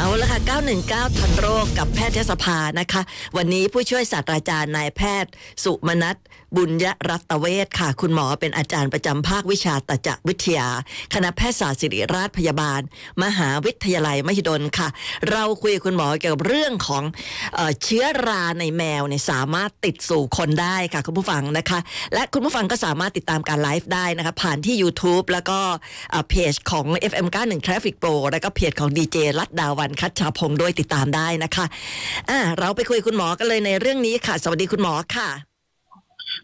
เอาละค่ะ 919 ทันโรคกับแพทยสภานะคะ วันนี้ผู้ช่วยศาสตราจารย์นายแพทย์ สุมนัทบุญยรัตเวชค่ะ คุณหมอเป็นอาจารย์ประจำภาควิชาตจักวิทยา คณะแพทยศาสตร์ศิริราชพยาบาล มหาวิทยาลัยมหิดลค่ะ เราคุยคุณหมอเกี่ยวกับเรื่องของเอเชื้อราในแมวเนี่ยสามารถติดสู่คนได้ค่ะคุณผู้ฟังนะคะ และคุณผู้ฟังก็สามารถติดตามการไลฟ์ได้นะคะ ผ่านที่ YouTube แล้วก็เอ่อเพจของ FM91 Traffic Pro แล้วก็เพจของดีเจรัตดาวันคัชชาพงศ์ด้วยติดตามได้นะคะอ่าเราไปคุยกับคุณหมอกันเลยในเรื่องนี้ค่ะ สวัสดีคุณหมอค่ะ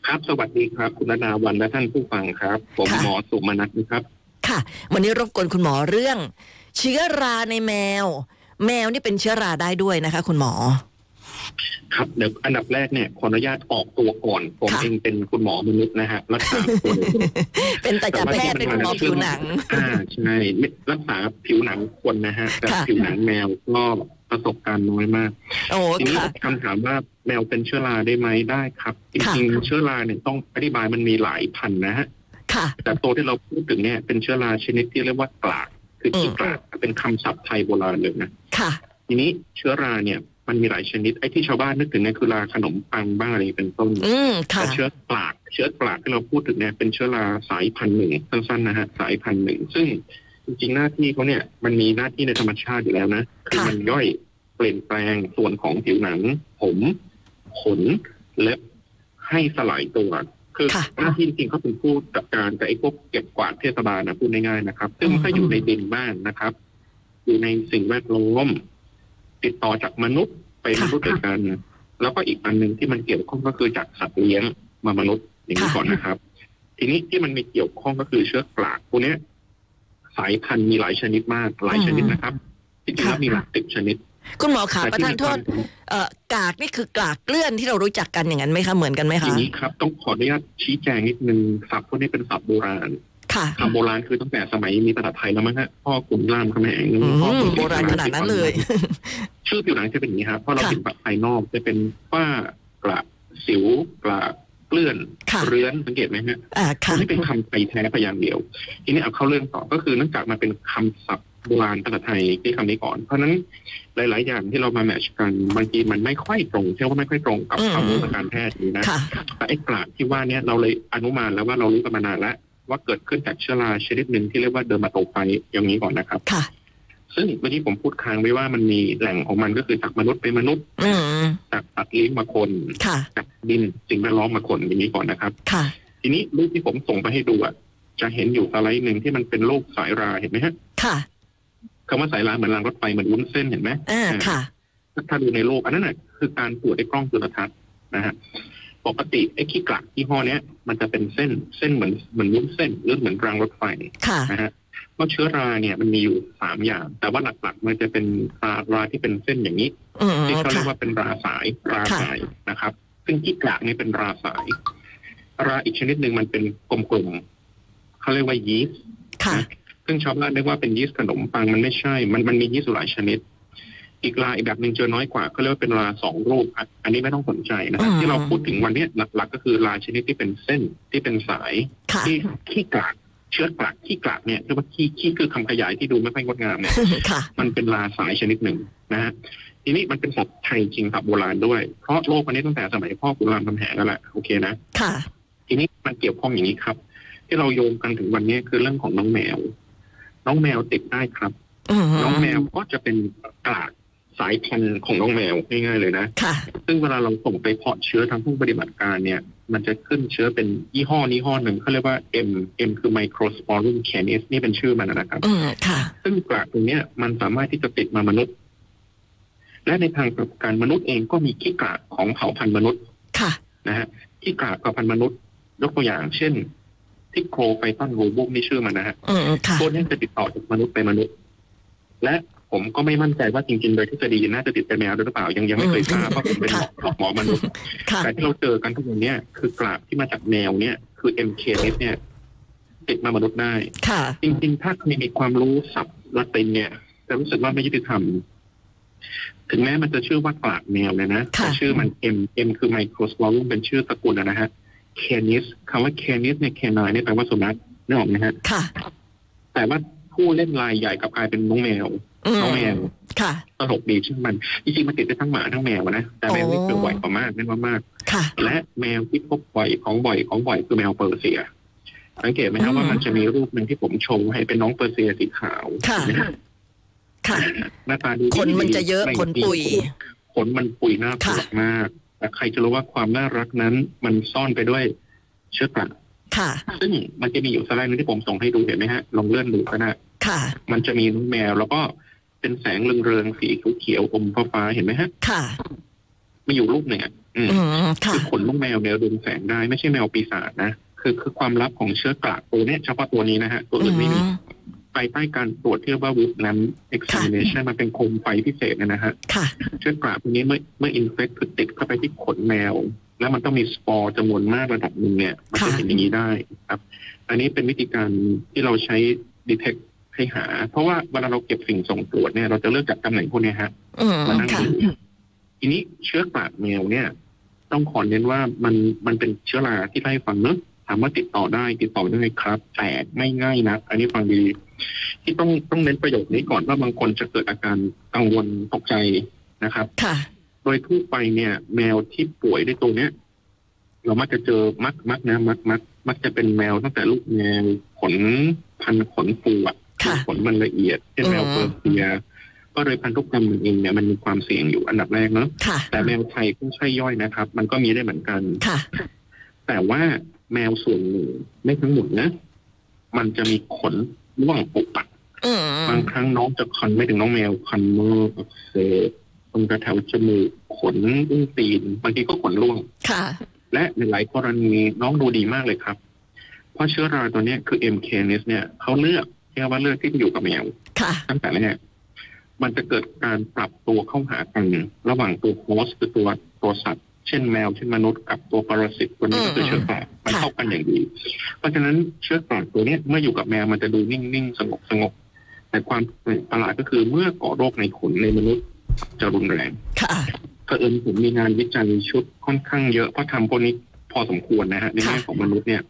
ครับ สวัสดีครับ คุณนาวันและท่านผู้ฟังครับ ผมค่ะหมอสุมานัทนะครับ ค่ะ วันนี้รบกวนคุณหมอเรื่อง เชื้อราในแมว แมวนี่เป็นเชื้อราได้ด้วยนะคะ คุณหมอ ครับเดี๋ยวอันดับแรกเนี่ยขออนุญาตออกตัวก่อน ผมค่ะเองเป็นคุณหมอมนุษย์นะฮะรักษาคนเป็นแต่จะแพทย์เป็นคุณหมอผิวหนังอ่าใช่ไม่รักษาผิวหนังคนนะฮะแต่ค่ะผิวหนังแมวก็ประสบการณ์น้อยมากโอ้ทีนี้ค่ะคำถามว่าแมวเป็นเชื้อราได้ไหมได้ครับจค่ะริงๆเชื้อราเนี่ยต้องอธิบายมันมีหลายพันธุ์นะฮะค่ะแต่ตัวที่เราพูดถึงเนี่ยเป็นเชื้อราชนิดที่เรียกว่ากลาก คือขี้อืมกลากเป็นคำศัพท์ไทยโบราณเลยนะค่ะทีนี้เชื้อราเนี่ย มันมีหลายชนิดไอ้ที่ชาวบ้านนึกถึงเนี่ยคือราขนมปังบ้างอะไรเป็นต้นอืมค่ะแต่เชื้อกลากเชื้อกลากที่เราพูดถึงเนี่ยเป็นเชื้อราสายพันธุ์หนึ่งสั้นๆนะฮะสายพันธุ์หนึ่งซึ่งจริงๆหน้าที่เขาเนี่ยมันมีหน้าที่ในธรรมชาติอยู่แล้วนะคือค่ะมันย่อยเปลี่ยนแปลงส่วนของผิวหนัง ผมขนเล็บให้สลายตัวคือค่ะหน้าที่จริงๆเขาเป็นผู้จัดการกับไอ้พวกเก็บกวาดเทศบาลนะพูดง่ายๆนะครับ ซึ่งมันก็อยู่ในดินบ้านนะครับ อยู่ในสิ่งแวดล้อม ติดต่อจากมนุษย์ไปมนุษย์ด้วยกัน แล้วก็อีกอันหนึ่งที่มันเกี่ยวข้องก็คือจากสัตว์เลี้ยงมามนุษย์อย่างนี้ค่ะก่อนนะครับ ทีนี้ที่มันมีเกี่ยวข้องก็คือเชื้อกลากพวกเนี้ยสายพันธุ์มีหลายชนิดมากหลายชนิดนะครับจริงๆแล้วมีหลักสิบชนิด คุณหมอขาแต่ประที่ทานมีโทควาษมเอ่อกากนี่คือกากเกลื่อนที่เรารู้จักกันอย่างนั้นไหมคะเหมือนกันไหมอคะย่างนี้ครับ ต้องขออนุญาตชี้แจงนิดนึงศัพท์พวกนี้เป็นศัพท์โบราณ ค่ะศัพท์โบราณคือตั้งแต่สมัยมีภาษาไทยแล้วมั้งฮะพ่อขุนรามคำแหงอืพ่อมขุนโบราณขนาดนั้นเลย ชื่อผิวหนังจะเป็นอย่างนี้ครับเพราะเราค่ะเห็นแบบภายนอกจะเป็นฝ้ากระสิวกระเกลื่อนค่ะเรื้อนสังเกตไหมฮะอ่าอัค่ะนนี้เป็นคำไทยแท้พยางค์เดียว ทีนี้เอาเข้าเรื่องต่อก็คือเนื่องจากมันเป็นคำศัพท์โบราณภาษาไทยที่คำนี้ก่อน เพราะฉะนั้นหลาย ๆ อย่างที่เรามาแมทช์กันบางทีมันไม่ค่อยตรงเชื่อว่าไม่ค่อยตรงกับอืมความรู้ทางการแพทย์นี้นะค่ะแต่ไอ้กลากที่ว่าเนี้ยเราเลยอนุมานแล้วว่าเรารู้กันมานานแล้ว ว่าเกิดขึ้นจากเชื้อราชนิดหนึ่งที่เรียกว่าเดอร์มาโตไฟอย่างนี้ก่อนนะครับ ค่ะ ซึ่งเมื่อกี้ผมพูดค้างไว้ว่ามันมีแหล่งของมันก็คือจากมนุษย์ไปมนุษย์อืมจากสัตว์เลี้ยงมาคนค่ะจากดินสิ่งแวดล้อมมาคนอย่างนี้ก่อนนะครับ ค่ะ ทีนี้รูปที่ผมส่งไปให้ดูอะจะเห็นอยู่สไลด์หนึ่งที่มันเป็นรูปสายราเห็นไหมฮะ ค่ะคำว่าสายราเหมือนรางรถไฟเหมือนวุ้นเส้นเห็นไหมอ่าค่ะ ถ้าดูในโลกอันนั้นน่ะคือการตรวจด้วยกล้องจุลทรรศน์นะฮะ ปกติไอ้ขี้กลักที่ห้อเนี้ยมันจะเป็นเส้นเส้นเหมือนเหมือนวุ้นเส้นหรือเหมือนรางรถไฟค่ะนะฮะเพราะเชื้อราเนี่ยมันมีอยู่สามอย่าง แต่ว่าหลักๆ มันจะเป็นราราที่เป็นเส้นอย่างนี้อืมที่เขาเรียค่ะกว่าเป็นราสายราค่ะสายนะครับ ซึ่งขี้กลากนี่เป็นราสาย ราอีกชนิดหนึ่งมันเป็นกลมๆเขาเรียกว่ายีสต์ค่ะซึ่งชาวบ้านเรียกว่าเป็นยีสต์ขนมปังมันไม่ใช่ มันมันมียีสต์อยู่หลายชนิด อีกราอีกแบบหนึ่งเจอน้อยกว่าเขาเรียกว่าเป็นราสองรูปอะอันนี้ไม่ต้องสนใจนะครับอืมที่เราพูดถึงวันเนี้ยหลักๆก็คือราชนิดที่เป็นเส้นที่เป็นสายค่ะที่ขี้กลากเชื้อกลากขี้กลากเนี่ยเรียกว่าขี้ขี้คือคำขยายที่ดูไม่ค่อยงดงามเนี่ยค่ะมันเป็นราสายชนิดหนึ่งนะฮะทีนี้มันเป็นศัพท์ไทยจริงศัพท์โบราณด้วย เพราะโลกวันนี้ตั้งแต่สมัยพ่อขุนรามคำแหงนั่นแหละโอเคนะค่ะ ทีนี้มันเกี่ยวข้องอย่างนี้ครับ ที่เราโยงกันถึงวันนี้คือเรื่องของน้องแมว น้องแมวติดได้ครับอืมน้องแมวก็จะเป็นกลาก สายพันธุ์ของน้องแมวง่ายๆเลยนะ ค่ะ ซึ่งเวลาเราส่งไปเพาะเชื้อทางผู้ปฏิบัติการเนี่ย มันจะขึ้นเชื้อเป็นยี่ห้อยี่ห้อหนึ่งเขาเรียกว่า M M คือ Microsporum canis นี่เป็นชื่อมันนะครับ อืมค่ะ ซึ่งกลากตรงเนี้ยมันสามารถที่จะติดมามนุษย์ และในทางกลับการมนุษย์เองก็มีขี้กลากของเผ่าพันธุ์มนุษย์ค่ะ นะฮะขี้กลากเผ่าพันธุ์มนุษย์ยกตัวอย่าง เช่นที่โครไฟตันโรบุมนี่ชื่อมันนะฮะอืมค่ะ ตัวนี้จะติดต่อจากมนุษย์ไปมนุษย์ และ ผมก็ไม่มั่นใจว่าจริงๆโดยทฤษฎีน่าจะติดไปแมวด้วยหรือเปล่ายังยังไม่เคยทราบเพราะผมเป็นหมอหมอมนุษย์ค่ะแต่ที่เราเจอกันทุกวันเนี้ยคือกลากที่มาจากแมวเนี่ย คือ MK เนี่ยติดมามนุษย์ได้ค่ะ จริง ๆ ถ้าใครมีความรู้ศัพท์ละตินเนี่ย จะรู้สึกว่าไม่ยุติธรรม ถึงแม้มันจะชื่อว่ากลากแมวเลยนะค่ะแต่ชื่อมัน M M คือ Microsporum เป็นชื่อตระกูลนะฮะ Canis คำว่า Canis เนี่ย canine เนี่ยแปลว่าสุนัขนึกออกไหมฮะ ค่ะ แต่ว่าผู้เล่นรายใหญ่กลับกลายเป็นน้องแมวอืม น้องแมวค่ะตลกดีใช่ไหมมัน จริงๆมันติดได้ทั้งหมาทั้งแมวอะนะ แต่แมวนี่โอ้คือบ่อยกว่ามากแน่นว่ามากค่ะและแมวที่พบบ่อยของบ่อยของบ่อยคือแมวเปอร์เซีย สังเกตไหมครับอืมว่ามันจะมีรูปหนึ่งที่ผมโชว์ให้เป็นน้องเปอร์เซียสีขาวค่ะเห็นไหมฮะค่ะหน้าตาดีขนมันจะเยอะไม่ขนปุยขนมันปุยน่ากลัวค่ะมากแต่ใครจะรู้ว่าความน่ารักนั้น มันซ่อนไปด้วยเชื้อกราค่ะ ซึ่งมันจะมีอยู่สไลด์หนึงที่ผมส่งให้ดูเห็นไหมฮะลองเลื่อนดูก็ได้ค่ะ มันจะมีน้องแมวแล้วก็ เป็นแสงเรืองๆสีเขียวๆอมฟ้าๆเห็นไหมฮะ ค่ะมีอยู่รูปหนึ่งอะอืมอืมค่ะคือขนลูกแมวเนี่ยดึงแสงได้ไม่ใช่แมวปีศาจนะคือคือความลับของเชื้อกราตัวเนี้ยเฉพาะตัวนี้นะฮะ ตัวอื่นไม่มีอืมภายใต้การตรวจที่เรียกว่าวุฒนั้น examination มันเป็นโคมไฟพิเศษนะฮะค่ะเชื้อกราตัวนี้เมื่อเมื่อ infect คือติดเข้าไปที่ขนแมว แล้วมันต้องมีสปอร์จำนวนมากระดับหนึ่งเนี่ย มันจะค่ะเห็นอย่างนี้ได้ครับ อันนี้เป็นวิธีการที่เราใช้ detect ให้หา เพราะว่าเวลาเราเก็บสิ่งส่งตรวจเนี่ยเราจะเลือกจากตำแหน่งพวกเนี้ยฮะอืมมานั่งค่ะดูทีนี้เชื้อกราดแมวเนี่ย ต้องขอเน้นว่ามันมันเป็นเชื้อราที่ไล่ฟังเนอะถามว่าติดต่อได้ติดต่อได้ครับ แต่ไม่ง่ายนะอันนี้ฟังดี ที่ต้องต้องเน้นประโยคนี้ก่อนว่าบางคนจะเกิดอาการกังวลตกใจนะครับค่ะโดยทั่วไปเนี่ย แมวที่ป่วยด้วยตัวเนี้ย เรามักจะเจอมักมักนะมักมักมักจะเป็นแมวตั้งแต่ลูกแมวขนพันขนฟูอะ ค่ะขนมันละเอียดเช่นแมวอืมเปอร์เซียก็โดยพันธุกรรมมันเองเนี่ยมันมีความเสี่ยงอยู่อันดับแรกเนาะค่ะแต่แมวไทยก็ใช่ย่อยนะครับ มันก็มีได้เหมือนกันค่ะ แต่ว่าแมวส่วนหนึ่งไม่ทั้งหมดนะ มันจะมีขนร่วงปุกปักอืมบางครั้งน้องจะคันไม่ถึงน้องแมวคันมืออักเสบตรงกระแถวจมูกขนอุ้งตีน บางทีก็ขนร่วงค่ะ และในหลายกรณีน้องดูดีมากเลยครับ เพราะเชื้อราตัวเนี้ยคือ MK เนี่ยเขาเลือก แค่ว่าเลือกที่จะอยู่กับแมวค่ะ ตั้งแต่แรกมันจะเกิดการปรับตัวเข้าหากันระหว่างตัวโฮสต์คือตัวตัวสัตว์ เช่นแมวเช่นมนุษย์กับตัวปรสิตตัวนี้ก็คือเชื้อรามันเข้ากันอย่างดี เพราะฉะนั้นเชื้อราตัวเนี้ยเมื่ออยู่กับแมวมันจะดูนิ่งๆสงบสงบแต่ความประหลาดก็คือเมื่อก่อโรคในขนในมนุษย์จะรุนแรงค่ะเผอิญผมมีงานวิจัยชุดค่อนข้างเยอะเพราะทำพวกนี้พอสมควรนะฮะในแง่ค่ะของมนุษย์เนี่ย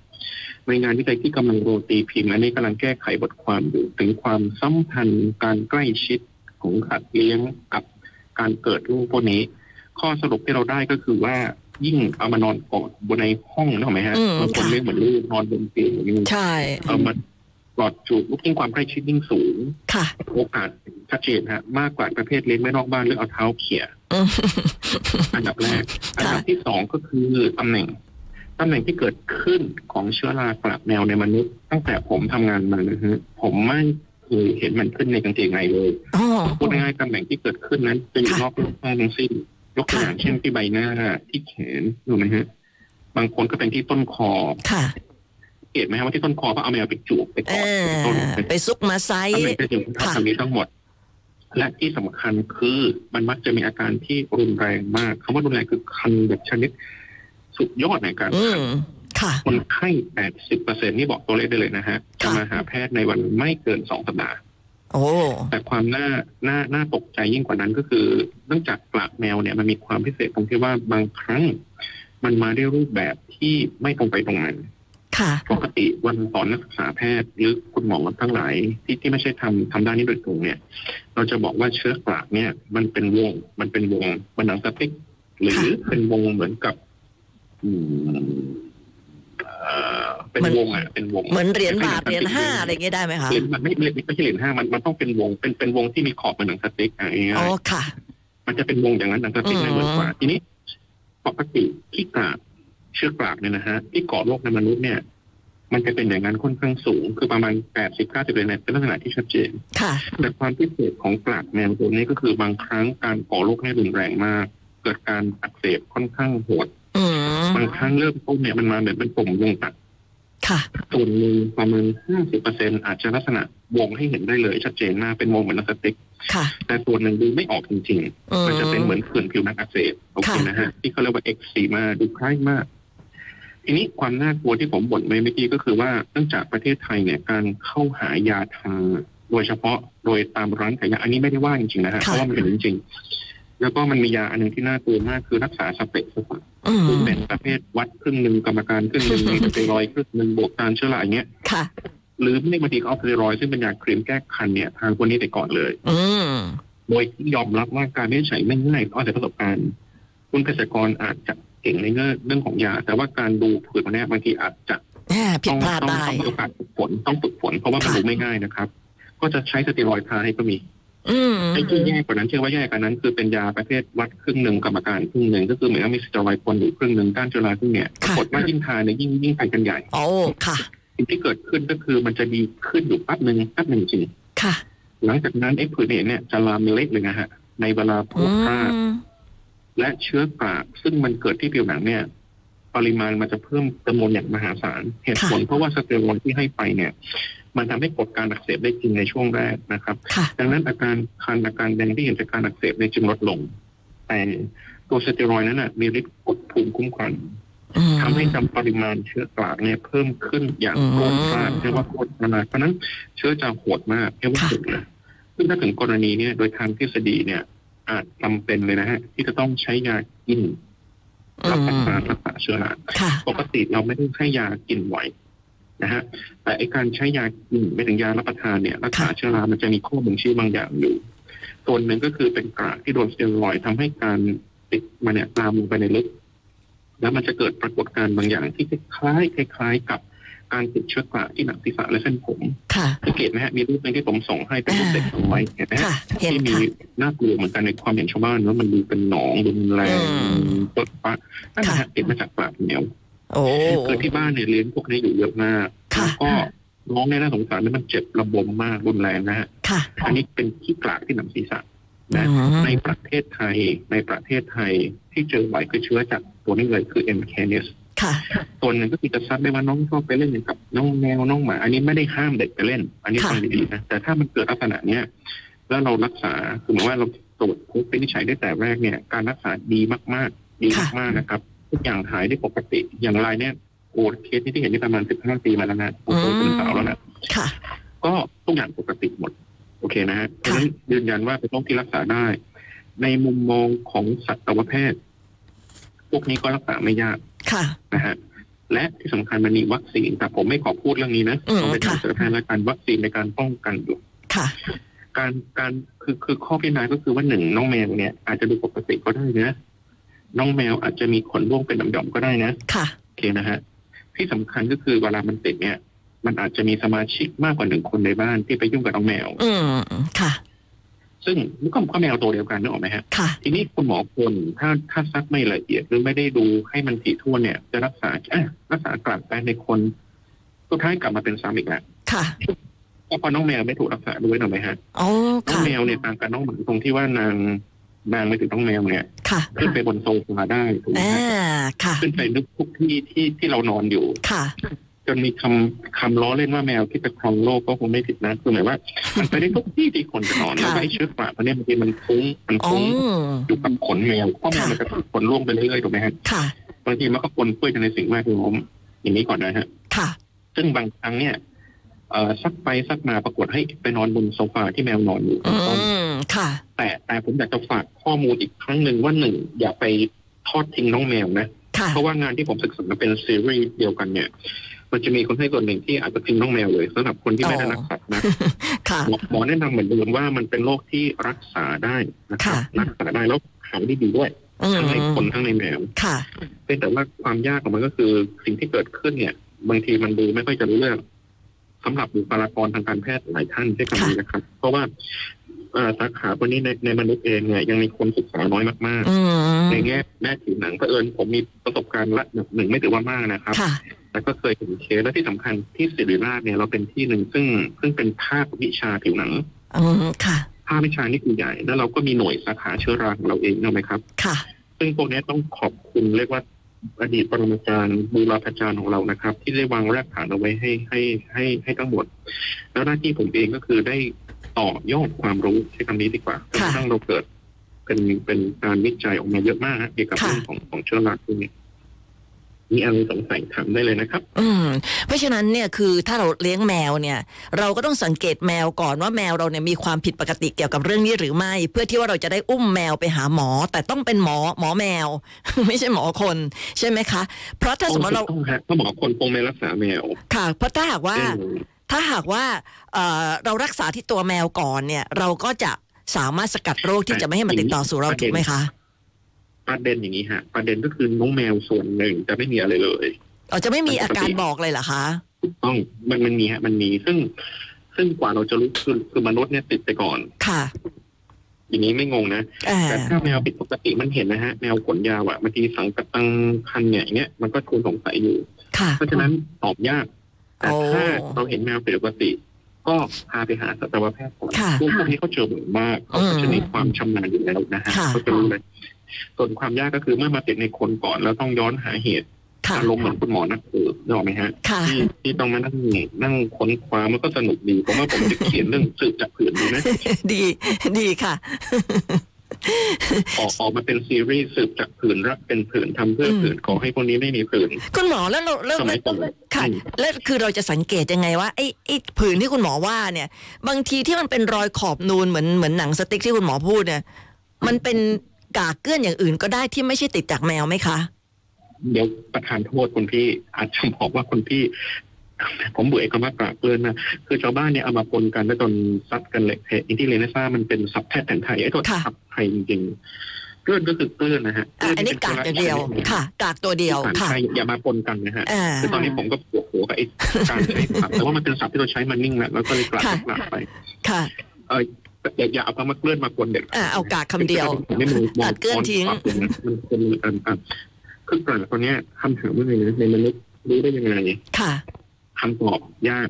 ในงานวิจัยที่กำลังโรตีพิมพ์อันนี้กำลังแก้ไขบทความอยู่ถึงความสัมพันธ์การใกล้ชิดของสัตว์เลี้ยงกับการเกิดลูกพวกนี้ ข้อสรุปที่เราได้ก็คือว่ายิ่งเอามานอนกอดบนในห้องนึกออกไหมฮะอืมบางคนค่ะเลี้ยงเหมือนลูกนอนบนเตียงอย่างนี้ใช่เอามากอดจูบลูกยิ่งความใกล้ชิดยิ่งสูงค่ะ โอกาสชัดเจนฮะ มากกว่าประเภทเลี้ยงไม่นอกบ้านหรือเอาเท้าเขี่ยอืมอันดับแรก อันค่ะดับที่สองก็คือตำแหน่ง ตำแหน่งที่เกิดขึ้นของเชื้อรากระแมวในมนุษย์ ตั้งแต่ผมทำงานมานะฮะผมไม่เคยเห็นมันขึ้นในกางเกงในเลยอ๋อพูดง่ายๆตำแหน่งที่เกิดขึ้นนั้นจะอยู่ค่ะรอบร่างกายทั้งสิ้นยกตัวอย่างค่ะเช่นที่ใบหน้าที่แขนถูกไหมฮะ บางคนก็เป็นที่ต้นคอค่ะเห็นไหมฮะว่าที่ต้นคอก็เอาแมวไปจูบไปกเออดอต้นไปซุกมาไซตำส์แหน่งจะอยู่ที่ค่ะทำนี้ทั้งหมดและที่สำคัญคือมันมักจะมีอาการที่รุนแรงมากคำว่ารุนแรงคือคันแบบชนิด สุดยอดในการอืคันมค่ะคนไข้80เปอร์เซ็นนี่บอกตัวเลขได้เลยนะฮะจะค่ะมาหาแพทย์ในวันไม่เกินสองสัปดาห์โอ้แต่ความน่าน่าน่าตกใจยิ่งกว่านั้นก็คือเนื่องจากกลากแมวเนี่ยมันมีความพิเศษตรงที่ว่าบางครั้ง มันมาด้วยรูปแบบที่ไม่ตรงไปตรงนั้นค่ะปกติวันสอนนักศึกษาแพทย์หรือคุณหมอทั้งหลายที่ที่ไม่ใช่ทำทำด้านนี้โดยตรงเนี่ย เราจะบอกว่าเชื้อกลากเนี่ย มันเป็นวง มันเป็นวงมันหนังสติ๊กหรือค่ะเป็นวงเหมือนกับ อืมเอ่อเป็นมันวงอะเป็นวงเหมือนเหรียญบาทเหรียญห้าอะไรอย่างเงี้ยได้ไหมคะเหรียญมันไม่ไม่ไม่ใช่เหรียญห้ามันมันต้องเป็นวงเป็นเป็นวงที่มีขอบเหมือนหนังสติ๊กอะไรอย่างเงี้ยอ๋อค่ะ มันจะเป็นวงอย่างนั้นหนังสติ๊กไม่เหมือนกว่า ทีนี้ปกติที่กลากเชื้อกลากเนี่ยนะฮะที่ก่อโรคในมนุษย์เนี่ย มันจะเป็นอย่างนั้นค่อนข้างสูง คือประมาณแปดสิบเก้าสิบเลยเนี่ยเป็นลักษณะที่ชัดเจนค่ะแต่ความพิเศษของกลากแมวตัวนี้ก็คือบางครั้งการก่อโรคให้รุนแรงมาก เกิดการอักเสบค่อนข้างโหดอืม บางครั้งเริ่มต้นเนี่ยมันมาแบบเป็นปุ่มวงตัดค่ะส่วนหนึ่งประมาณห้าสิบเปอร์เซ็นอาจจะลักษณะวงให้เห็นได้เลย ชัดเจนมากเป็นวงเหมือนหนังสติ๊กค่ะ แต่ส่วนหนึ่งดูไม่ออกจริงอืๆมมันจะเป็นเหมือนผื่นผิวหนังอักเสบโอเคค่ะนะฮะที่เขาเรียกว่าเอ็กซีมาดูคล้ายมากทีนี้ความน่ากลัวที่ผมบ่นไปเมื่อกี้ก็คือว่าเนื่องจากประเทศไทยเนี่ยการเข้าหายาทาโดยเฉพาะโดยตามร้านขายยาอันนี้ไม่ได้ว่าจริงๆนะฮะเพค่ะราะว่ามันเป็นจริงๆ แล้วก็มันมียาอันหนึ่งที่น่ากลัวมากคือรักษาสเปกสปะอืมคือเป็นประเภทวัดครึ่งหนึ่งกรรมการครึ่งหนึ่งมีสเตียรอยด์ครึ่งหนึ่งบวกการเชื้อราอย่างเงี้ยค่ะ หรือไม่บางทีก็เอาสเตียรอยด์ซึ่งเป็นยาครีมแก้คันเนี่ยทานคนนี้ไปก่อนเลยอืมโดยที่ยอมรับว่าการไม่ใช้ไม่ง่ายเพราะอาศัยประสบการณ์คุณเภสัชกรอาจจะเก่งในเรื่องของยา แต่ว่าการดูผืนมันเนี่ยบางทีอาจจะแหมผิดต้องพลาดต้องได้ต้องมีโอกาสฝึกฝนต้องฝึกฝนเพราะว่ามันค่ะดูไม่ง่ายนะครับ ก็จะใช้สเตียรอยด์ทาให้ก็มีอืม ไอ้ที่แย่กว่านั้นเชื่อว่าแย่กว่านั้น คือเป็นยาประเภทวัดครึ่งหนึ่งกรรมการครึ่งหนึ่งก็คือเหมือนกับมีสเตียรอยด์ปนอยู่ครึ่งหนึ่งก้านจุฬาครึ่งเนี่ยปรากฏว่ายิ่งทานเนี่ยยิ่งยิ่งไปกันใหญ่โอ้ค่ะสิ่งที่เกิดขึ้นก็คือมันจะดีขึ้นอยู่แป๊บหนึ่งแป๊บหนึ่งจริงค่ะ หลังจากนั้นไอ้ผื่นเห็นเนี่ยจะลามเล็กเลยนะฮะ ในเวลาโพอืสผ้ามและเชื้อกราซึ่งมันเกิดที่ผิวหนังเนี่ย ปริมาณมันจะเพิ่มจำนวนอย่างมหาศาลเหตุผลเพราะว่าสเตียรอยด์ที่ให้ไปเนี่ย มันทำให้กดการอักเสบได้จริงในช่วงแรกนะครับค่ะดังนั้นอาการคันอาการแดงที่เห็นจากการอักเสบในยจึงลดลง แต่ตัวสเตียรอยด์นั้นนะมีฤทธิ์กดภูมิคุ้มกันอืมทำให้จำปริมาณเชื้อกราเนี่ยเพิ่มขึ้นอย่างอืมโคตรพลาดเรียกว่าโคตรพลาดเพราะฉะนั้นเชื้อจะโหดมากเรียกว่าค่ะสุดเลยซึ่งถ้าถึงกรณีเนี้ยโดยทางทฤษฎีเนี่ย อาจจำเป็นเลยนะฮะ ที่จะต้องใช้ยากินอืรับประมทานรักษาเชื้อราค่ะปกติเราไม่ได้ให้ยากินไหว นะฮะแต่ไอการใช้ยากินไม่ถึงยารับประทานเนี่ยรักษาค่ะเชื้อรามันจะมีข้อบ่งชี้บางอย่างอยู่ส่วนหนึ่งก็คือเป็นกระที่โดนสเตียรอยด์ทำให้การติดมันเนี่ยตามลงไปในลึก แล้วมันจะเกิดปรากฏการณ์บางอย่างที่คล้ายๆคล้ายๆกับการติดเชื้อกระที่หนังศีรษะและเส้นผมค่ะสังเกตไหมฮะมีรูปหนึงที่ผมส่งให้เป็นรูปเด็กเอาไว้เห็นไหมฮะค่ะเห็นที่มีค่ะน่ากลัวเหมือนกันในความเห็นชาวบ้านว่ามันดูเป็นหนองรุนแรงอืมตดปะนั่นนะค่ะฮะติดมาจากปากเหนียว โอ้คือที่บ้านเนี่ยเลี้ยงพวกนี้อยู่เยอะมากค่ะแล้วก็น้องเนี่ยน่าสงสารนะมันเจ็บระบมมากรุนแรงนะฮะค่ะอันนี้เป็นที่กลากที่หนังศีรษะอืนะมในประเทศไทยในประเทศไทยที่เจอบ่อยคือเชื้อจากตัวนี้เลยคือ m c a n i s ค่ะตัวหนึ่งก็คือจะซัดได้ว่าน้องชอบไปเล่นกับน้องแมวน้องหมา อันนี้ไม่ได้ห้ามเด็กไปเล่น อันนี้ค่ะฟังดีๆนะแต่ถ้ามันเกิดลักษณะเนี้ยแล้วเรารักษาคือหมายว่าเราตรวจพบเป็นนิจฉัยได้แต่แรกเนี่ย การรักษาดีมากๆ ดีมากๆนะครับ ทุกอย่างหายได้ปกติ อย่างไรเนี่ยโอ้เคสนี้ที่เห็นนี่ประมาณสิบห้าปีมาแล้วนะโอ้โหเป็นสาวแล้วนะค่ะก็ทุกอย่างปกติหมด โอเคนะฮะเพราะฉะนั้นยืนยันว่าเป็นโรคที่รักษาได้ ในมุมมองของสัตวแพทย์ พวกนี้ก็รักษาไม่ยากค่ะนะฮะและที่สำคัญมันมีวัคซีนแต่ผมไม่ขอพูดเรื่องนี้นะอืมต้องไปทางค่ะสัตวแพทย์และการวัคซีนในการป้องกันอยู่ค่ะการการคือคือข้อพิจารณาก็คือว่าหนึ่งน้องแมวเนี่ยอาจจะดูปกติก็ได้นะ น้องแมวอาจจะมีขนร่วงเป็นหย่อมๆก็ได้นะค่ะ โอเคนะฮะที่สำคัญก็คือเวลามันติดเนี่ย มันอาจจะมีสมาชิกมากกว่าหนึ่งคนในบ้านที่ไปยุ่งกับน้องแมว อืมค่ะ ซึ่งมันก็ก็แมวตัวเดียวกันนึกออกไหมฮะค่ะทีนี้คุณหมอคนถ้าถ้าซักไม่ละเอียดหรือไม่ได้ดูให้มันถี่ถ้วนเนี่ย จะรักษาอะรักษากลับไปในคนสุดท้ายกลับมาเป็นซ้ำอีกแล้วค่ะก็เพราะน้องแมวไม่ถูกรักษาด้วยถูกไหมฮะโอ้น้องค่ะแมวเนี่ยต่างกับน้องหมาตรงที่ว่านาง นางไม่ถึงน้องแมวเนี่ยค่ะขึ้นไปบนโซฟาได้ถูกไหมอ่าฮะค่ะ ขึ้นไปนึกทุกที่ที่ที่เรานอนอยู่ค่ะจนมีคำคำล้อเล่นว่าแมวที่จะครองโลกก็คงไม่ผิดนะคือหมายว่า มันไปได้ทุกที่ที่คนจะนอนค่ะแล้วก็ไอ้เชื้อกราเพราะเนี่ยบางทีมันฟุ้งมันอ๋อฟุ้งอยู่กับขนแมวเพราะแมวค่ะมันจะขนล่วงไปเรื่อยๆถูกไหมฮะค่ะบางทีมันก็ปนเปื้อนในสิ่งแวดล้อมอย่างนี้ก่อนนะฮะค่ะซึ่งบางครั้งเนี่ยเอ่อ ซักไปซักมาปรากฏให้ไปนอนบนโซฟาที่แมวนอนอยู่อืเป็นต้นมค่ะ แต่แต่ผมอยากจะฝากข้อมูลอีกครั้งหนึ่งว่าหนึ่งอย่าไปทอดทิ้งน้องแมวนะค่ะเพราะว่างานที่ผมศึกษาเป็นซีรีส์เดียวกันเนี่ยมันจะมีคนให้ส่วนหนึ่งที่อาจจะทิ้งน้องแมวเลยสำหรับคนที่ไม่ได้รักสัตว์นะค่ะหมอหมอแนะนำเหมือนเดิมว่ามันเป็นโรคที่รักษาได้นะครับค่ะรักษาได้แล้วหายได้ดีด้วยอืมทั้งในคนทั้งในแมวค่ะเป็นแต่ว่าความยากของมันก็คือสิ่งที่เกิดขึ้นเนี่ย บางทีมันดูไม่ค่อยจะรู้เรื่อง สำหรับบุคลากรทางการแพทย์หลายท่านใช้คำนี้นะครับ เพราะว่าเอ่อสาขาวันนี้ในในมนุษย์เองเนี่ยยังมีคนศึกษาน้อยมากอืมๆในแง่แม่ผิวหนังเผอิญผมมีประสบการณ์ระดับหนึ่งไม่ถือว่ามากนะครับค่ะแต่ก็เคยเห็นเคสและที่สำคัญที่ศิริราชเนี่ยเราเป็นที่หนึ่งซึ่งซึ่งเป็นภาควิชาผิวหนังอืมค่ะภาควิชานี่คือใหญ่ แล้วเราก็มีหน่วยสาขาเชื้อราของเราเองใช่ไหมครับ ค่ะ ซึ่งพวกนี้ต้องขอบคุณเรียกว่า อดีตปรมาจารย์บูรพาจารย์ของเรานะครับ ที่ได้วางรากฐานเอาไว้ให้ให้ให้ให้ทั้งหมด แล้วหน้าที่ผมเองก็คือได้ต่อยอดความรู้ใช้คำนี้ดีกว่าจนกระทั่งเราเกิดเป็นเป็นการวิจัยออกมาเยอะมากฮะเกี่ยวกับค่ะเรื่องของของเชื้อราพวกนี้ มีอะไรสงสัยถามได้เลยนะครับ อืม เพราะฉะนั้นเนี่ยคือถ้าเราเลี้ยงแมวเนี่ย เราก็ต้องสังเกตแมวก่อนว่าแมวเราเนี่ยมีความผิดปกติเกี่ยวกับเรื่องนี้หรือไม่ เพื่อที่ว่าเราจะได้อุ้มแมวไปหาหมอ แต่ต้องเป็นหมอหมอแมว ไม่ใช่หมอคนใช่ไหมคะ เพราะถ้าสมมติเราต้องฮะถ้าหมอคนคงไม่รักษาแมว ค่ะ เพราะถ้าหากว่าเออถ้าหากว่าเอ่อเรารักษาที่ตัวแมวก่อนเนี่ย เราก็จะสามารถสกัดโรคที่จะไม่ให้มันติดต่อสู่เราถูกไหมคะ ประเด็นอย่างนี้ฮะ ประเด็นก็คือน้องแมวส่วนหนึ่งจะไม่มีอะไรเลยเราจะไม่มีอาการบอกเลยเหรอคะถูกต้องมันมันมีฮะ มันมีซึ่ง ซึ่งกว่าเราจะรู้คือคือมนุษย์เนี่ยติดไปก่อนค่ะ อย่างนี้ไม่งงนะอ่าแต่ถ้าแมวผิดปกติมันเห็นนะฮะแมวขนยาวอะบางทีสังกะตังคันเนี่ยอย่างเงี้ยมันก็ควรสงสัยอยู่ค่ะเพราะฉะนั้นตอบยากแต่โอ้ถ้าเราเห็นแมวผิดปกติก็พาไปหาสัตวแพทย์ก่อนค่ะพวกพวกนี้เขาเจอบ่อยมากเขาก็จะมีความชำนาญอยู่แล้วนะฮะค่ะเขาจะรู้เลย ส่วนความยากก็คือเมื่อมาติดในคนก่อนแล้วต้องย้อนหาเหตุค่ะอารมณ์เหมือนคุณหมอนักสืบนึกออกไหมฮะค่ะที่ที่ต้องมานั่งนั่งค้นคว้ามันก็สนุกดีผมว่าผมจะเขียนเรื่องสืบจากผืนดีนะดีดีค่ะออกออกมาเป็นซีรีส์สืบจากผืนรักเป็นผืนทำเพื่อผืนขอให้คนนี้ไม่มีผืนคุณหมอแล้วเราแล้วสมัยก่อนค่ะอืมแล้วคือเราจะสังเกตยังไงว่าไอ้ไอ้ผื่นที่คุณหมอว่าเนี่ย บางทีที่มันเป็นรอยขอบนูนเหมือนเหมือนหนังสติ๊กที่คุณหมอพูดเนี่ย มันเป็น กากเกลื่อนอย่างอื่นก็ได้ที่ไม่ใช่ติดจากแมวไหมคะ เดี๋ยวประธานโทษคุณพี่อาจจะบอกว่าคุณพี่ ผมเบื่อไอ้คำว่ากราบเกลือนนะคือชาวบ้านเนี่ยเอามาปนกันแล้วจนซัดกันเละเทะอินที่เรนซ่ามันเป็นศัพท์แพทย์แผนไทยไอ้ตัวค่ะศัพท์ไทยจริงๆเกลือนก็คือเกลือนนะฮะอะอันนี้กากอย่างเดียว ค่ะ กากตัวเดียวภาษาค่ะไทยอย่ามาปนกันนะฮะอ่าคือตอนนี้ผมก็ปวดหัวกับไอ้การใช้ศัพท์แต่ว่ามันเป็นศัพท์ที่เราใช้มันนิ่งแล้วแล้วก็เลยกลับค่ะกลับไป ค่ะเอออย่าอย่าเอาคำว่าเกลื่อนมาปนเด็ดขาดอ่าเอากากคำเดียวผมไม่มองมองตัดเกลือนทิ้งมองมันเป็นอันอันคือกากตัวเนี้ยคำถามว่าไงนะในมนุษย์รู้ได้ยังไงค่ะคำตอบยาก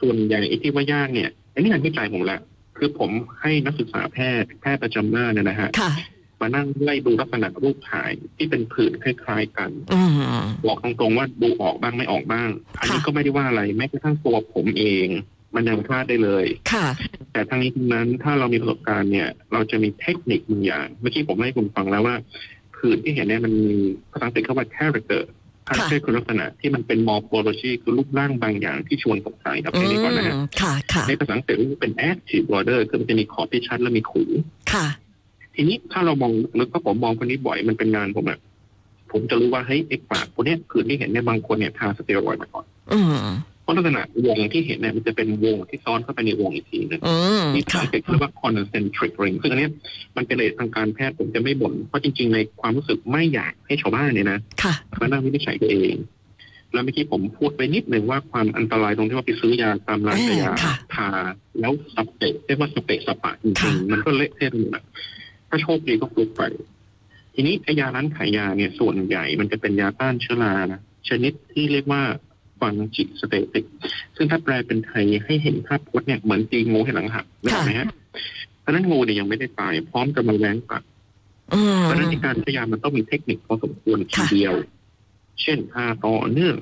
ส่วนใหญ่ไอ้ที่ว่ายากเนี่ยอันนี้งานวิจัยผมแหละคือผมให้นักศึกษาแพทย์แพทย์ประจำหน้าเนี่ยนะฮะค่ะมานั่งไล่ดูลักษณะรูปถ่ายที่เป็นผื่นคล้ายๆกันอืมบอกตรงๆว่าดูออกบ้างไม่ออกบ้าง อันนี้ค่ะก็ไม่ได้ว่าอะไรแม้กระทั่งตัวผมเอง มันยังพลาดได้เลย ค่ะ แต่ทั้งนี้ทั้งนั้นถ้าเรามีประสบการณ์เนี่ย เราจะมีเทคนิคบางอย่าง เมื่อกี้ผมให้คุณฟังแล้วว่าผื่นที่เห็นเนี่ยมันมีภาษาอังกฤษเขาว่า character ค่ะ character คือลักษณะที่มันเป็น morphology คือรูปร่างบางอย่างที่ชวนสงสัยครับอืแค่นี้ก่อนนะฮะมค่ะค่ะในภาษาอังกฤษเรียกว่าเป็น active border คือมันจะมีขอบที่ชัดและมีขูค่ะ ทีนี้ถ้าเรามองนึกว่าผมมองคนนี้บ่อยมันเป็นงานผมอะผมจะรู้ว่าเฮ้ยไอ้ปากคนเนี้ยผื่นที่เห็นเนี่ยบางคนเนี่ยทาสเตียรอยด์มาก่อนอืมเพราะลักษณะวงที่เห็นเนี่ยมันจะเป็นวงที่ซ้อนเข้าไปในวงอีกทีหนึงอืมนี่ภาษาค่ะอังกฤษเรียกว่า concentric ring ซึ่งอันเนี้ยมันเป็นเลททางการแพทย์ผมจะไม่บ่น เพราะจริงๆ ในความรู้สึกไม่อยากให้ชาวบ้านเนี่ยนะค่ะมานั่งวินิจฉัยตัวเอง แล้วเมื่อกี้ผมพูดไปนิดหนึ่งว่าความอันตรายตรงที่ว่าไปซื้อยาตามร้านขายยาค่ะทาแล้วสเปะเรียกว่าสเปะสปะจค่ะริงๆมันก็เละเทะไปหมดอะถ้าโชคดีก็ฟลุกไปทีนี้ไอ้ยาร้านขายยาเนี่ยส่วนใหญ่มันจะเป็นยาต้านเชื้อรานะชนิดที่เรียกว่า fungistatic ซึ่งถ้าแปลเป็นไทยให้เห็นภาพพจน์เนี่ยเหมือนตีงูให้หลังหักได้ไหมฮะเพราะฉะนั้นงูเนี่ยยังไม่ได้ตายพร้อมจะมาแว้งกัดอืมเพราะฉะนั้นในการพยายามมันต้องมีเทคนิคพอสมควรทีค่ะเดียว เช่นถ้าต่อเนื่อง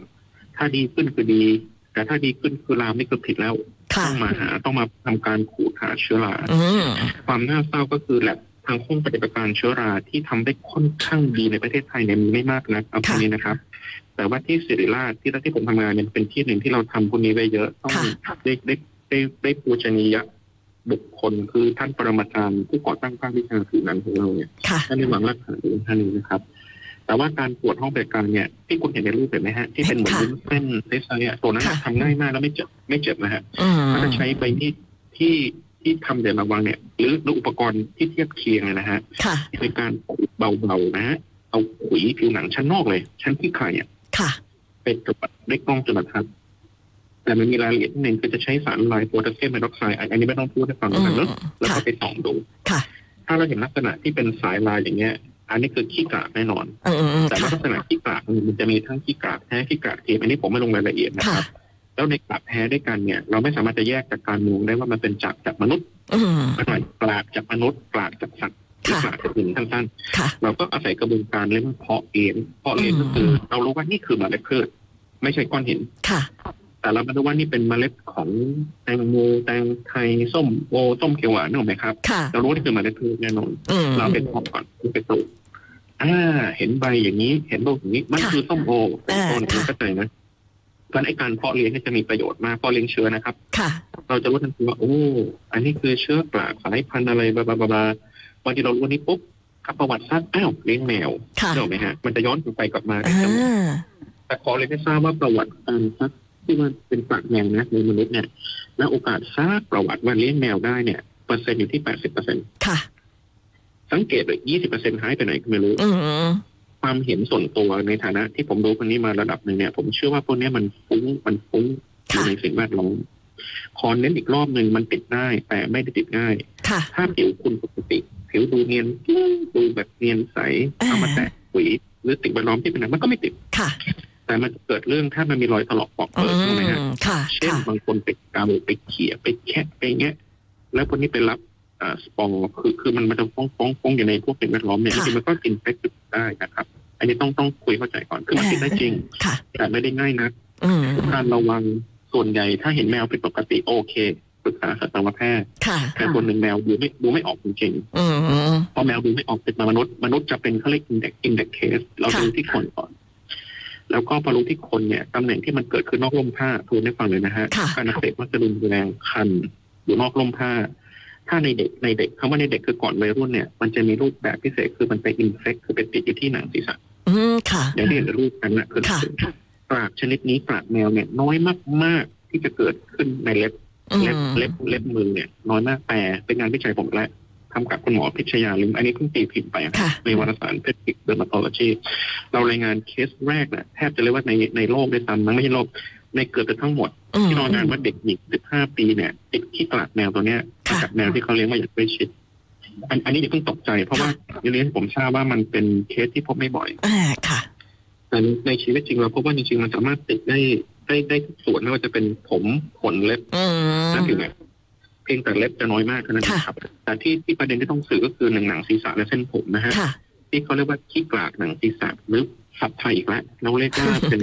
ถ้าดีขึ้นคือดี แต่ถ้าดีขึ้นคือลามนี่คือผิดแล้วค่ะต้องมาหาต้องมาทำการขูดหาเชื้อราอืมความน่าเศร้าก็คือแลบทางห้องปฏิบัติการเชื้อราที่ทำได้ค่อนข้างดีในประเทศไทยเนี่ยมีไม่มากนะเอาแค่นี้นะครับ แต่ว่าที่ศิริราชที่ที่ผมทำงานเนี่ยเป็นที่หนึ่งที่เราทำพวกนี้ไว้เยอะต้องค่ะได้ได้ได้ได้ปูชนียบุคคลคือท่านปรมาจารย์ผู้ก่อตั้งภาควิชาสื่อนั้นของเราเนี่ยค่ะท่านในหวังรักษาดูท่านนี้นะครับ แต่ว่าการตรวจห้องปฏิบัติการเนี่ยที่คุณเห็นในรูปเห็นไหมฮะที่เป็นเหมือนค่ะวุ้นเส้นเส้นๆตัวนั้นค่ะทำง่ายมากแล้วไม่เจ็บไม่เจ็บนะฮะอืมก็จะใช้ใบมีดที่ที่ทำเดี๋ยวมาวางเนี่ยหรือหรืออุปกรณ์ที่เทียบเคียงเลยนะฮะค่ะในการขูดเบาๆนะฮะเอาขุยผิวหนังชั้นนอกเลย ชั้นที่ไข่เนี่ย ค่ะเป็นตรวจด้วยกล้องจุลทรรศน์แต่มันมีรายละเอียดนิดนึงคือจะใช้สารละลายโพแทสเซียมไฮดรอกไซด์อันนี้ไม่ต้องพูดให้ฟังอืแล้วมกันเนอะแล้วค่ะก็ไปส่องดูค่ะ ถ้าเราเห็นลักษณะที่เป็นสายลายอย่างเงี้ย อันนี้คือขี้กากแน่นอนอืมอืมอืมแต่ว่าค่ะลักษณะขี้กากมันจะมีทั้งขี้กากแท้ขี้กากเทียมอันนี้ผมไม่ลงรายละเอียดนะคค่ะรับแล้วในกากแท้ด้วยกันเนี่ย เราไม่สามารถจะแยกจากการมองได้ว่ามันเป็นจากจากมนุษย์อืมมันหน่อยกลากจากมนุษย์กลากจากสัตว์ หรือค่ะกลากจากอื่นสั้นค่ะๆเราก็อาศัยกระบวนการเรียกว่าเพาะเลี้ยงเพาะเลี้ยงก็คือ เรารู้ว่านี่คือเมล็ดพืชไม่ใช่ก้อนหินค่ะแต่เราไม่รู้ว่านี่เป็นเมล็ดของแตงโมแตงไทยส้มโอส้มเขียวหวานนึกออกไหมครับค่ะเรารู้ว่านี่คือเมล็ดพืชแน่นอนอืมเราเอาไปเพาะก่อนไปปลูกอ่า เห็นใบอย่างนี้ เห็นลูกอย่างนี้ มันค่ะคือส้มโอเป็นต้นอ่าค่ะเข้าใจนะเพราะฉะนั้นไอ้การเพาะเลี้ยงเนี่ยจะมีประโยชน์มากเพาะเลี้ยงเชื้อนะครับ ค่ะ เราจะรู้ทันทีว่าโอ้ อันนี้คือเชื้อกลากสายพันธุ์อะไรบลาบลา บลาบลาบางทีเรารู้อันนี้ปุ๊บกับประวัติศาสตร์อ้าวเลี้ยงแมวค่ะเห็นไหมฮะ มันจะย้อนไปกลับมาได้อ่เสมอาแต่ขอเลยไม่ทราบว่าประวัติการซักที่ว่าเป็นปากแมวนะในมนุษย์เนี่ย แล้วโอกาสทราบประวัติว่าเลี้ยงแมวได้เนี่ยเปอร์เซ็นต์อยู่ที่แปดสิบเปอร์เซ็นต์ค่ะ สังเกตเลยยี่สิบเปอร์เซ็นต์หายไปไหนก็ไม่รู้อืมความเห็นส่วนตัวในฐานะ ที่ผมรู้คนนี้มาระดับหนึ่งเนี่ย ผมเชื่อว่าพวกเนี้ยมันฟุ้งมันฟุ้งอยู่ค่ะในสิ่งแวดล้อมขอเน้นอีกรอบหนึ่งมันติดได้แต่ไม่ได้ติดง่ายค่ะถ้าผิวคุณปกติ ผิวดูเนียนดูแบบเนียนใสอ่าเอามาแตะปุ๋ยหรือสิ่งแวดล้อมที่เป็นอะไรมันก็ไม่ติดค่ะ แต่มันจะเกิดเรื่องถ้ามันมีรอยถลอกปอกอืเปิดใช่ไหมฮะมค่ะเช่นค่ะบางคนไปกาวไปเขี่ยไปแคะไปแงะแล้วคนนี้ไปรับอ่าสปอร์คือคือมันมันจะฟ้องฟ้องฟ้องอยู่ในพวกสิ่งแวดล้อมเนี่ยจค่ะริงๆมันก็กินเฟกได้นะครับ อันนี้ต้องต้องคุยเข้าใจก่อนคือมันกินได้จริงค่ะแต่ไม่ได้ง่ายนะอืมการระวังส่วนใหญ่ถ้าเห็นแมวผิดปกติโอเค ปรึกษาสัตวแพทย์ค่ะแต่คนหนึ่งแมวดูไม่ดูไม่ออกจริงอืมๆเพราะแมวดูไม่ออกเป็นมนุษย์มนุษย์จะเป็นเขาเรียกอินเด็กอินเด็กเคส เราค่ะดูที่คนก่อน แล้วก็พอรู้ที่คนเนี่ยตำแหน่งที่มันเกิดขึ้นนอกร่มผ้าทูลให้ฟังเลยนะฮะค่ะการอักเสบมักจะรุนแรงคันอยู่นอกร่มผ้า ถ้าในเด็กในเด็กคำว่าในเด็กคือก่อนวัยรุ่นเนี่ยมันจะมีรูปแบบพิเศษคือมันไป infect คือไปติดอยู่ที่หนังศีรษะอืมค่ะอย่างที่เห็นในรูปนั้นนะคือค่ะกลากชนิดนี้กลากแมวเนี่ยน้อยมากๆที่จะเกิดขึ้นในเล็บอืม เล็บเล็บเล็บมือเนี่ยน้อยมากแต่เป็นงานวิจัยผมและทำกับคุณหมอพิชยาลิมอันนี้เพิ่งตีพิมพ์ไปอะค่ะในวารสาร Pediatric Dermatology เรารายงานเคสแรกนะแทบจะเรียกว่าในในโลกด้วยซ้ำนะไม่ใช่โลกในเกือบจะทั้งหมดอืมที่รายงานว่าเด็กหญิง15 ปีเนี่ยติดขี้กลากแมวตัวเนี้ยค่ะจากแมวที่เขาเลี้ยงมาอย่างใกล้ชิดอันอันนี้อย่าเพิ่งตกใจเพราะว่าเรียนผมทราบว่ามันเป็นเคสที่พบไม่บ่อยอ่าค่ะแต่ในชีวิตจริงเราพบว่าจริงๆมันสามารถติดได้ ได้ได้ทุกส่วนไม่ว่าจะเป็นผมขนเล็บอืมนั่นถึงแบบเพียงแต่เล็บจะน้อยมากเท่านั้นเองครับ แต่ที่ที่ประเด็นที่ต้องสื่อก็คือหนังหนังศีรษะและเส้นผมนะฮะค่ะ ที่เขาเรียกว่าขี้กลากหนังศีรษะหรือศัพท์ไทยอีกแล้วเราเรียกว่าเป็น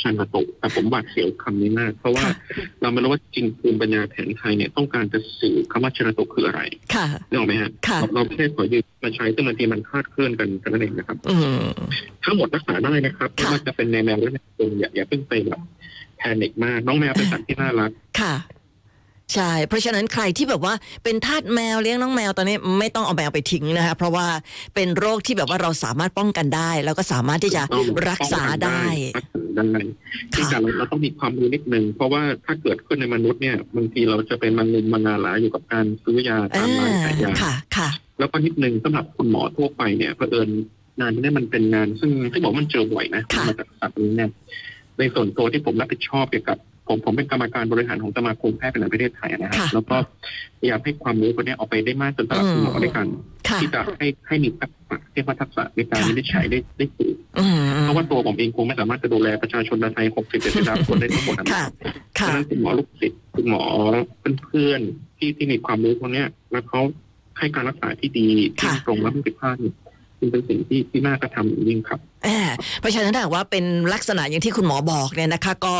ชันโตะแต่ผมหวาดเสียวคำนี้มาก เพราะว่าค่ะ เราไม่รู้ว่าจริงภูมิปัญญาแผนไทยเนี่ยต้องการจะสื่อคำว่าชันโตะคืออะไรค่ะ นึกออกไหมฮะค่ะ เราเราแค่ขอยืมมาใช้ซึ่งบางทีมันคลาดเคลื่อนกันกันนั่นเองนะครับ อืม ทั้งหมดรักษาได้นะครับไม่ค่ะ ว่าจะเป็นในแมวหรือในคนอย่าอย่าเพิ่งไปแบบ แพนิคมาก น้องแมวเป็นสัตว์ที่น่ารักค่ะ ใช่ เพราะฉะนั้นใครที่แบบว่าเป็นทาสแมวเลี้ยงน้องแมวตอนนี้ไม่ต้องเอาแมวไปทิ้งนะคะเพราะว่าเป็นโรคที่แบบว่าเราสามารถป้องกันได้ แล้วก็สามารถที่จะต้องรักษาได้รักษาได้ที่แต่เราเราต้องมีความรู้นิดนึงเพราะว่าถ้าเกิดขึ้นในมนุษย์เนี่ยบางทีเราจะเป็นมันงุมมันงาหลาอยู่กับการซื้อยาอ่าตามร้านขายยาค่ะ ค่ะ แล้วก็นิดนึงสำหรับคุณหมอทั่วไปเนี่ยเผอิญงานนี้มันเป็นงานซึ่งที่บอกว่ามันเจอบ่อยนะค่ะมาจากสัตว์นี้เนี่ย ในส่วนตัวที่ผมรับผิดชอบเกี่ยวกับผมผมเป็นกรรมการบริหารของสมาคมแพทย์แผนประเทศไทยนะครับค่ะแล้วก็พยายามให้ความรู้คนนี้ออกไปได้มากจนสำหรับคุณหมอด้วยกันค่ะที่จะให้ให้มีทักษะเรียกว่าทักษะในการค่ะวินิจฉัยได้ได้ถูกอืมเพราะว่าตัวผมเองคงไม่สามารถจะดูแลประชาชนไทย60 70ล้านคนได้ทั้งหมดนะค่ะเพราะค่ะฉะนั้นคุณหมอลูกศิษย์คุณหมอเพื่อนๆที่ที่มีความรู้พวกเนี้ยแล้วเขาให้การรักษาที่ดีที่ค่ะตรงและไม่ผิดพลาดเนี่ย มันเป็นสิ่งที่ที่น่ากระทำอย่างยิ่งครับแอบเพราะฉะนั้นถ้าหากว่าเป็นลักษณะอย่างที่คุณหมอบอกเนี่ยนะคะ ก็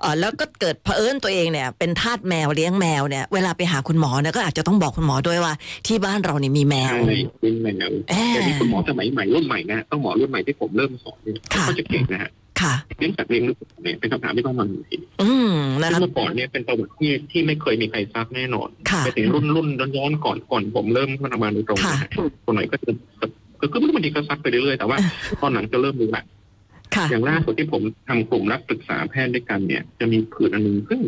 เอ่อแล้วก็เกิดเผอิญตัวเองเนี่ย เป็นทาสแมวเลี้ยงแมวเนี่ยเวลาไปหาคุณหมอเนี่ยก็อาจจะต้องบอกคุณหมอด้วยว่า ที่บ้านเราเนี่ยมีแมวใช่เป็นแมวแอบแต่ที่คุณหมอสมัยใหม่รุ่นใหม่นะต้องหมอรุ่นใหม่ที่ผมเริ่มสอนเนี่ยค่ะเขาจะเก่งนะฮะค่ะเรื่องสัตว์เลี้ยงหรือเปล่าเนี่ยเป็นคำถามที่ต้องมาทันทีอืมนะซึ่งคะเมื่อก่อนเนี่ยเป็นประวัติที่ที่ไม่เคยมีใครทราบแน่นอนค่ะไปถึงรุ่นรุ่นย้อนๆก่อนก่อนผมเริ่มมาทำงานโดยตรงนะฮะคนไหนก็จะก็ คือไม่บางทีก็ซักไปเรื่อยๆแต่ว่า ตอนหลังจะเริ่มรู้ละค่ะ อย่างล่าสุดที่ผมทำกลุ่มรับปรึกษาแพทย์ด้วยกันเนี่ย จะมีผื่นอันหนึงซึ่ง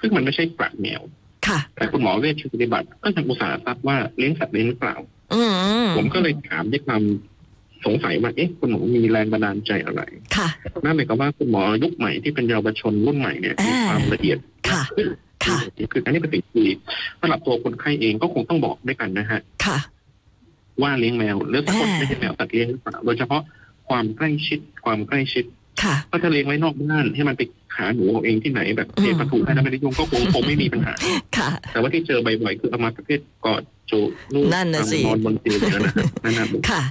ซึ่งมันไม่ใช่ปลาแมวค่ะ แต่คุณหมอเวชปฏิบัติก็ยังอุตส่าห์ทราบว่าเลี้ยงสัตว์เลี้ยงหรือเปล่าอืมผมก็เลยถามด้วยความสงสัยว่าเอ๊ะคุณหมอมีแรงบันดาลใจอะไร ค่ะนั่นหมายความว่าคุณหมอยุคใหม่ที่เป็นเยาวชนรุ่นใหม่เนี่ยมีอ่าความละเอียดค่ะขึ้นค่ะคืออันนี้เป็นสิ่งที่สำหรับตัวคนไข้เองก็คงต้องบอกด้วยกันนะฮะค่ะ ว่าเลี้ยงแมวหรือสักคนอ่าไม่ใช่แมวสัตว์เลี้ยงหรือเปล่าโดยเฉพาะความใกล้ชิดความใกล้ชิดค่ะถ้าจะเลี้ยงไว้นอกบ้านให้มันไปหาหนูเอาเองที่ไหนแบบอืมเทปะถูให้แล้วไม่ได้ยุ่งก็คงคงไม่มีปัญหาค่ะ แต่ว่าที่เจอบ่อยๆคือเอามาประเภทกอดจูบลูกนั่นน่ะสินอนบนเตียงอย่างนั้นนะนั่นน่ะค่ะ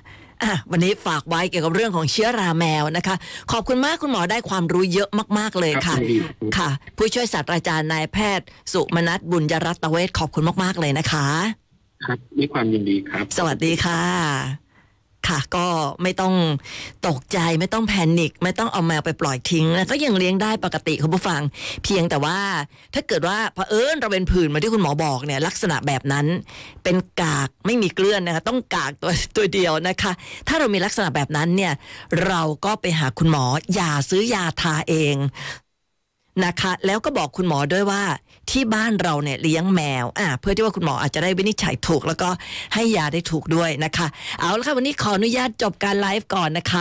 อะวันนี้ฝากไว้เกี่ยวกับเรื่องของเชื้อราแมวนะคะ ขอบคุณมากคุณหมอได้ความรู้เยอะมาก ๆ เลยครับค่ะยินดีค่ะ ผู้ช่วยศาสตราจารย์นายแพทย์ สุมนัทบุญยรัตเวชขอบคุณมาก ๆ เลยนะคะ ครับด้วยความยินดีครับ สวัสดีค่ะ ค่ะ ก็ไม่ต้องตกใจไม่ต้องแพนิคไม่ต้องเอาแมวไปปล่อยทิ้งนะก็ยังเลี้ยงได้ปกติคุณผู้ฟัง เพียงแต่ว่าถ้าเกิดว่าเผอิญเราเป็นผื่นมาที่คุณหมอบอกเนี่ย ลักษณะแบบนั้นเป็นกากไม่มีเกลื่อนนะคะ ต้องกากตัวตัวเดียวนะคะ ถ้าเรามีลักษณะแบบนั้นเนี่ย เราก็ไปหาคุณหมออย่าซื้อยาทาเองนะคะ แล้วก็บอกคุณหมอด้วยว่า ที่บ้านเราเนี่ยเลี้ยงแมวอ่าเพื่อที่ว่าคุณหมออาจจะได้วินิจฉัยถูก แล้วก็ให้ยาได้ถูกด้วยนะคะ เอาละค่ะวันนี้ขออนุญาตจบการไลฟ์ก่อนนะคะ